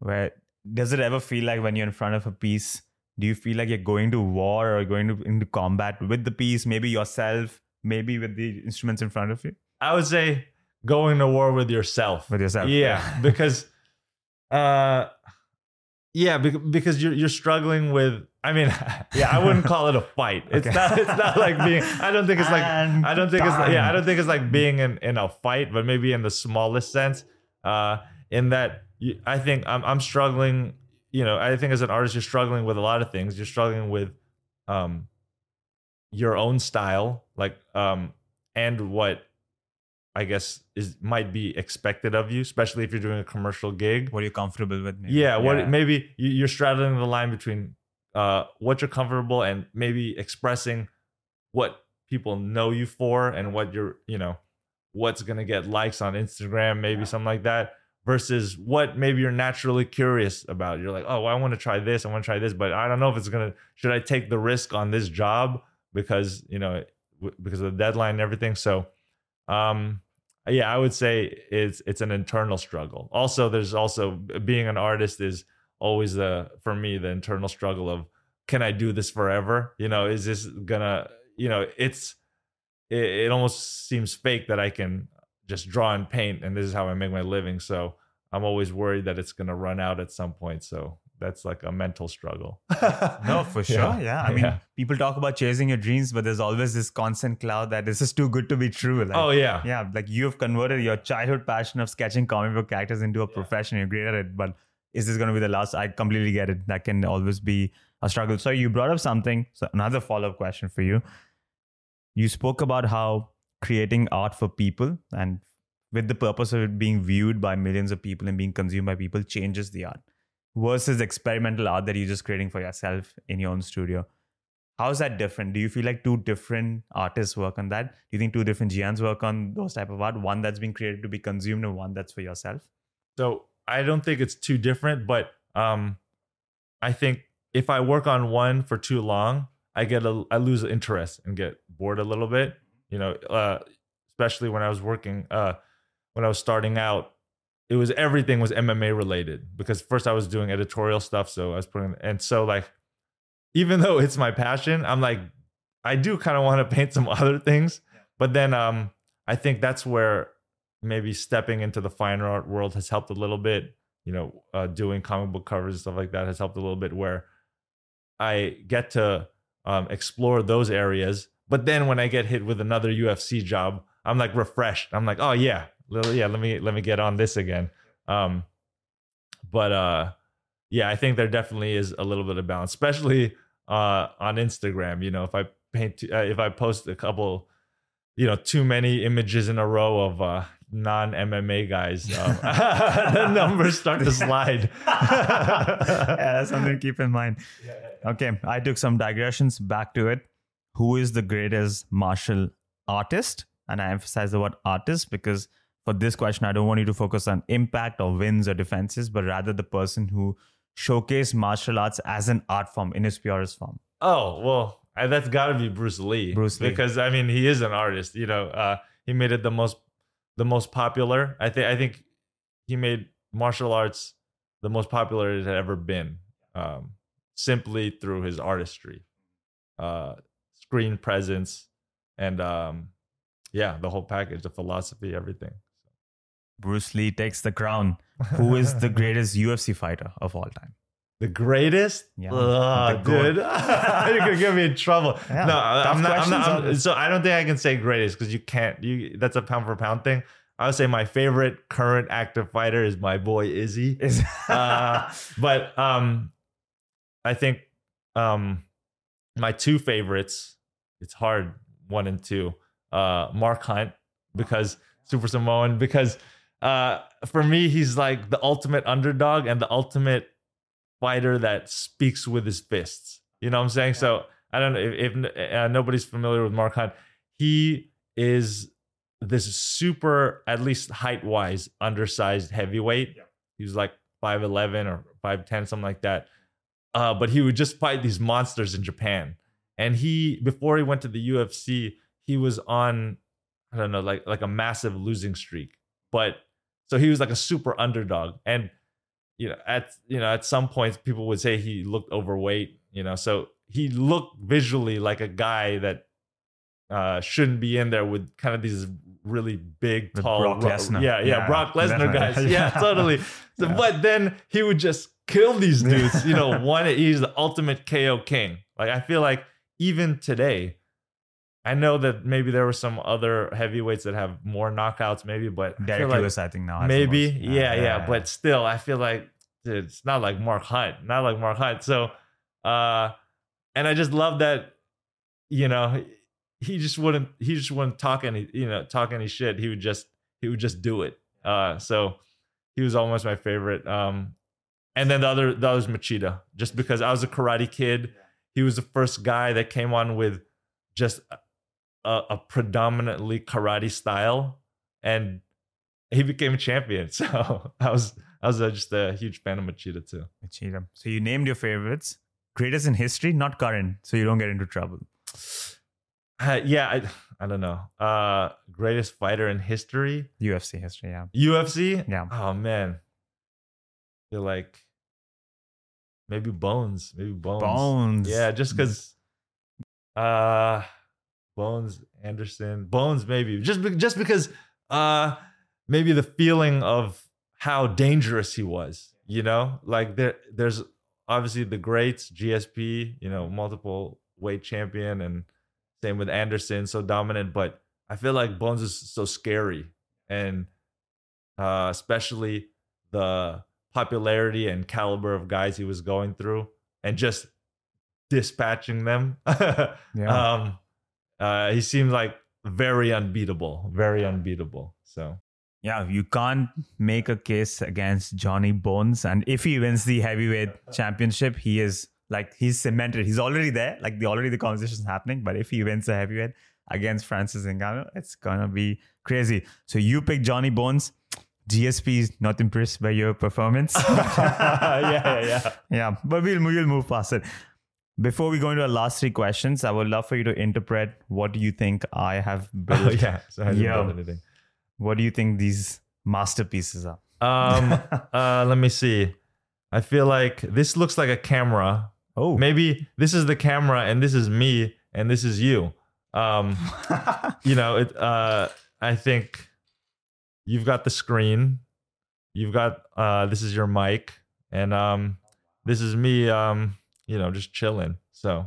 Where does it ever feel like when you're in front of a piece, do you feel like you're going to war or going to into combat with the piece, maybe yourself, maybe with the instruments in front of you? I would say going to war with yourself. With yourself. Yeah, because uh yeah, bec- because you're you're struggling with I mean, yeah, I wouldn't call it a fight. It's Okay. not it's not like being I don't think it's like And I don't think it's like, yeah, I don't think it's like being in in a fight, but maybe in the smallest sense uh in that I think I'm I'm struggling, you know, I think as an artist you're struggling with a lot of things. You're struggling with um your own style, like um and what I guess is might be expected of you, especially if you're doing a commercial gig. What are you comfortable with? Maybe? Yeah, what maybe you- you're straddling the line between uh, what you're comfortable and maybe expressing what people know you for and what you're, you know, what's gonna get likes on Instagram, maybe something like that, versus what maybe you're naturally curious about. You're like, oh, I want to try this, I want to try this, but I don't know if it's gonna. Should I take the risk on this job because you know because of the deadline and everything? So, um, yeah, I would say it's it's an internal struggle. Also, there's also being an artist is always the for me the internal struggle of can I do this forever? You know, is this gonna you know it's it, it almost seems fake that I can just draw and paint and this is how I make my living. So I'm always worried that it's gonna run out at some point. So that's like a mental struggle. No, for sure. Yeah. I mean, Yeah. people talk about chasing your dreams, but there's always this constant cloud that this is too good to be true. Like, oh yeah. yeah, like you've converted your childhood passion of sketching comic book characters into a profession. You're great at it, but is this going to be the last? I completely get it. That can always be a struggle. So you brought up something. So another follow up question for you. You spoke about how creating art for people and with the purpose of it being viewed by millions of people and being consumed by people changes the art versus experimental art that you're just creating for yourself in your own studio. How's that different? Do you feel like two different artists work on that? Do you think two different Gians work on those type of art? One that's being created to be consumed and one that's for yourself? So I don't think it's too different, but um, I think if I work on one for too long, I get a I lose interest and get bored a little bit. You know, uh, especially when I was working, uh, when I was starting out, it was everything was MMA related because first I was doing editorial stuff, so I was putting and so like even though it's my passion, I'm like I do kind of want to paint some other things, but then um I think that's where maybe stepping into the fine art world has helped a little bit. You know, uh, doing comic book covers and stuff like that has helped a little bit where I get to um, explore those areas. But then when I get hit with another UFC job, I'm like refreshed. I'm like, oh yeah, yeah, let me let me get on this again. Um, but uh, yeah, I think there definitely is a little bit of balance, especially uh, on Instagram. You know, if I paint, uh, if I post a couple, you know, too many images in a row of uh, non MMA guys, um, the numbers start to slide. yeah, that's something to keep in mind. Okay, I took some digressions back to it. Who is the greatest martial artist? And I emphasize the word artist because for this question, I don't want you to focus on impact or wins or defenses, but rather the person who showcased martial arts as an art form in its purest form. Oh well, that's got to be Bruce Lee. Bruce Lee. because I mean he is an artist. You know, uh, he made it the most the most popular. I think I think he made martial arts the most popular it had ever been, um, simply through his artistry, uh, screen presence, and um, yeah, the whole package, the philosophy, everything. Bruce Lee takes the crown. Who is the greatest UFC fighter of all time? The greatest? Yeah, Ugh, the dude. You're gonna get me in trouble. Yeah, no, I'm not, I'm not I'm- so I don't think I can say greatest because you can't you that's a pound for pound thing. I would say my favorite current active fighter is my boy Izzy. Uh, but um, I think um, my two favorites. It's hard one and two. Uh, Mark Hunt because Super Samoan because uh, for me he's like the ultimate underdog and the ultimate fighter that speaks with his fists. You know what I'm saying? So I don't know if, if uh, nobody's familiar with Mark Hunt. He is this super, at least height wise, undersized heavyweight. He was like 5'11 or 5'10, something like that. Uh, but he would just fight these monsters in Japan. And he, before he went to the UFC, he was on, I don't know, like like a massive losing streak. But so he was like a super underdog. And you know, at you know, at some points people would say he looked overweight, you know. So he looked visually like a guy that uh shouldn't be in there with kind of these really big, With tall Brock ro- Lesnar. Yeah, yeah, Yeah, Brock Lesnar guys. Yeah, totally. So, Yeah. But then he would just kill these dudes. You know, one he's the ultimate KO king. Like I feel like even today, I know that maybe there were some other heavyweights that have more knockouts, maybe, but I Derrick feel like I think now. maybe, most. yeah, yeah, But still, I feel like dude, it's not like Mark Hunt, not like Mark Hunt. So, uh, and I just love that, you know, he just wouldn't, he just wouldn't talk any, you know, talk any shit. He would just, he would just do it. Uh, so he was almost my favorite. Um, and then the other, the other was Machida, just because I was a karate kid. He was the first guy that came on with just a, a predominantly karate style, and he became a champion. So I was I was uh, just a huge fan of Machida too. Machida. So you named your favorites. Greatest in history, not current, so you don't get into trouble. Uh, yeah, I I don't know. Uh, greatest fighter in history, UFC history, yeah. UFC. Yeah. Oh man, you're like maybe Bones, maybe Bones. Bones. Yeah, just because. Uh, Bones Anderson, Bones maybe just be- just because uh maybe the feeling of how dangerous he was, you know, like there there's obviously the greats GSP, you know, multiple weight champion, and same with Anderson, so dominant, but I feel like Bones is so scary, and uh, especially the popularity and caliber of guys he was going through, and just dispatching them. Yeah. Um, uh, he seemed like very unbeatable, very unbeatable. So Yeah, you can't make a case against Johnny Bones. And if he wins the heavyweight championship, he is like he's cemented. He's already there. Like the already the conversation is happening. But if he wins the heavyweight against Francis Ngannou, it's gonna be crazy. So you pick Johnny Bones. GSP is not impressed by your performance. yeah, yeah, yeah. yeah, but we'll we'll move past it. Before we go into our last three questions, I would love for you to interpret what do you think I have built. Oh, yeah. So I didn't Yeah. build anything. What do you think these masterpieces are? Um, uh, let me see. I feel like this looks like a camera. Oh, Maybe this is the camera and this is me and this is you. Um, you know, it. Uh, I think you've got the screen. You've got uh, this is your mic, and um, this is me. Um, you know, just chilling. So,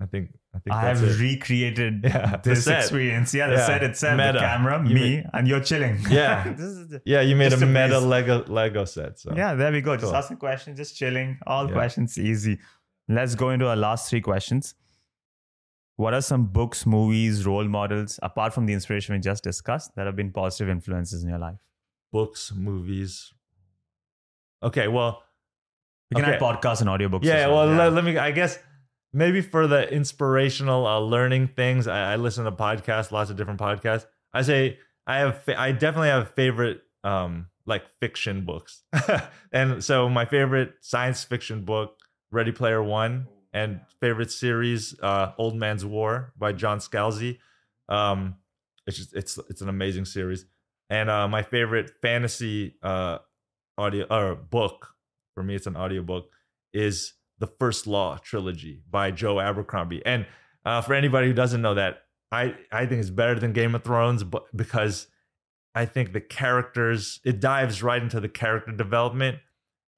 I think I think I've it. recreated Yeah, this experience. Yeah, the Yeah, set itself, meta. the camera, You me, mean- and you're chilling. Yeah. This is the- yeah, you made a a meta. Lego Lego set. So yeah, there we go. Just Cool. asking questions, just chilling. All Yeah. questions easy. Let's go into our last three questions. What are some books, movies, role models, apart from the inspiration we just discussed, that have been positive influences in your life? books, movies. Okay, well, We can Okay. add podcasts and audiobooks. yeah. as Well, Let, let me. I guess maybe for the inspirational uh, learning things, I, I listen to podcasts, lots of different podcasts. I say I have. fa- I definitely have favorite um like fiction books, and so my favorite science fiction book, Ready Player One, and favorite series, uh, Old Man's War by John Scalzi. Um, it's just it's it's an amazing series, and uh, my favorite fantasy uh audio or book for me it's an audiobook is the first law trilogy by joe abercrombie and uh, for anybody who doesn't know that i i think it's better than game of thrones but because i think the characters it dives right into the character development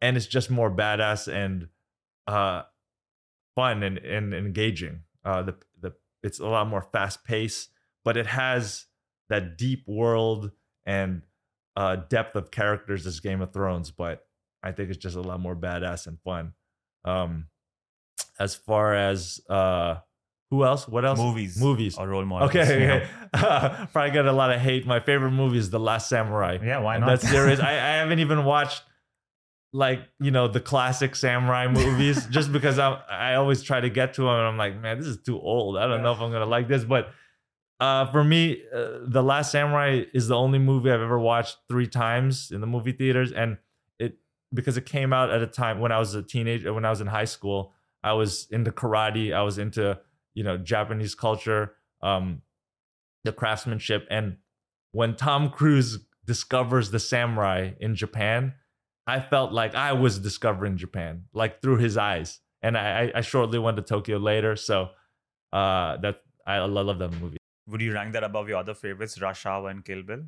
and it's just more badass and uh fun and, and engaging uh the the it's a lot more fast paced but it has that deep world and uh, depth of characters as Game of Thrones, but I think it's just a lot more badass and fun. Um, as far as uh, who else? What else? Movies. Movies. Or role models. Okay, okay. Probably got a lot of hate. My favorite movie is The Last Samurai. Yeah, why not? That series. I, I haven't even watched like you know the classic samurai movies just because I I always try to get to them and I'm like man this is too old. I don't know if I'm gonna like this. But uh, for me uh, the Last Samurai is the only movie I've ever watched three times in the movie theaters and it because it came out at a time when I was a teenager when I was in high school I was into karate I was into you know Japanese culture um the craftsmanship and when Tom Cruise discovers the samurai in Japan I felt like I was discovering Japan, like through his eyes. And I, I shortly went to Tokyo later, so uh, that I love that movie. Would you rank that above your other favorites, Rush Hour and Kill Bill?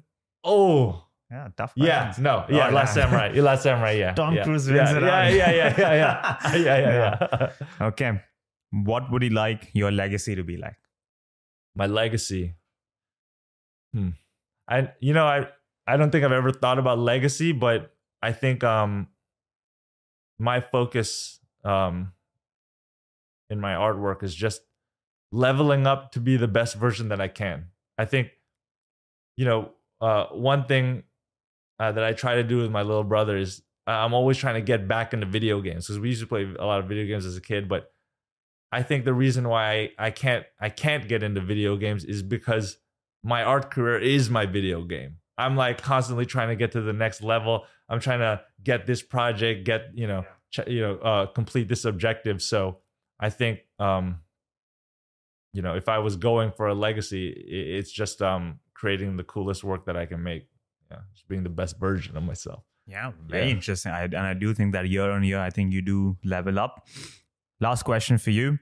Oh, Yeah, tough. yeah, no, yeah, Oh, Last yeah. Samurai, yeah, Last Samurai, yeah. Tom yeah. Cruise yeah, wins it yeah, out. yeah, yeah, yeah, yeah, yeah, yeah, yeah. Okay. What would you like your legacy to be like? My legacy. Hmm. I, you know, I, I don't think I've ever thought about legacy, but I think um, my focus um, in my artwork is just leveling up to be the best version that I can. I think, you know, uh, one thing uh, that I try to do with my little brother is I'm always trying to get back into video games because we used to play a lot of video games as a kid, but I think the reason why I, I can't I can't get into video games is because my art career is my video game. I'm like constantly trying to get to the next level. I'm trying to get this project, get you know, ch- you know, uh, complete this objective. So I think, um, you know, if I was going for a legacy, it's just um, creating the coolest work that I can make. Yeah, just being the best version of myself. Yeah, very Yeah. interesting. I, and I do think that year on year, I think you do level up. Last question for you.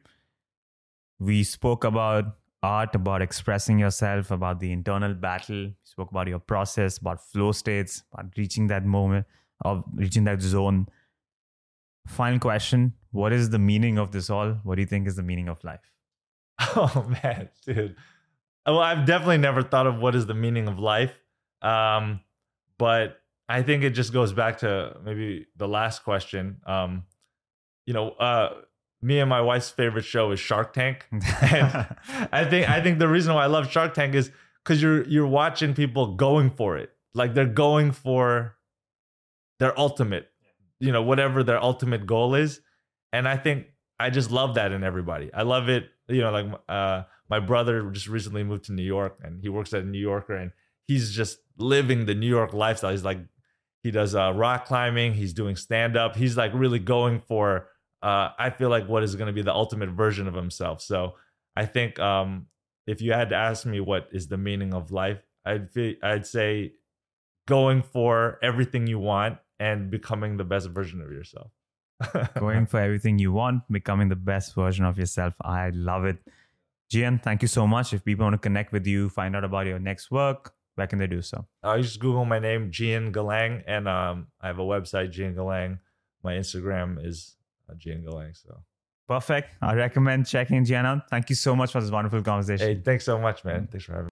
We spoke about art, about expressing yourself, about the internal battle. We spoke about your process, about flow states, about reaching that moment of reaching that zone. Final question What is the meaning of this all? What do you think is the meaning of life? Oh man, dude. Well, I've definitely never thought of what is the meaning of life. Um, but I think it just goes back to maybe the last question. Um, you know, uh, me and my wife's favorite show is Shark Tank. And I think I think the reason why I love Shark Tank is because you're you're watching people going for it. Like they're going for their ultimate, you know, whatever their ultimate goal is. And I think I just love that in everybody. I love it. You know, like uh, my brother just recently moved to New York, and he works at a New Yorker, and he's just living the New York lifestyle. He's like, he does uh, rock climbing. He's doing stand up. He's like really going for. Uh, I feel like what is going to be the ultimate version of himself. So I think um, if you had to ask me what is the meaning of life, I'd fe- I'd say going for everything you want and becoming the best version of yourself. Going for everything you want, becoming the best version of yourself. I love it. Gian, thank you so much. If people want to connect with you, find out about your next work, where can they do so? Uh, you just Google my name, Gian Galang, and um, I have a website, Gian Galang. My Instagram is Galang. So, Perfect. I recommend checking Gian out. Thank you so much for this wonderful conversation. hey, thanks so much, man. Mm. Thanks for having me.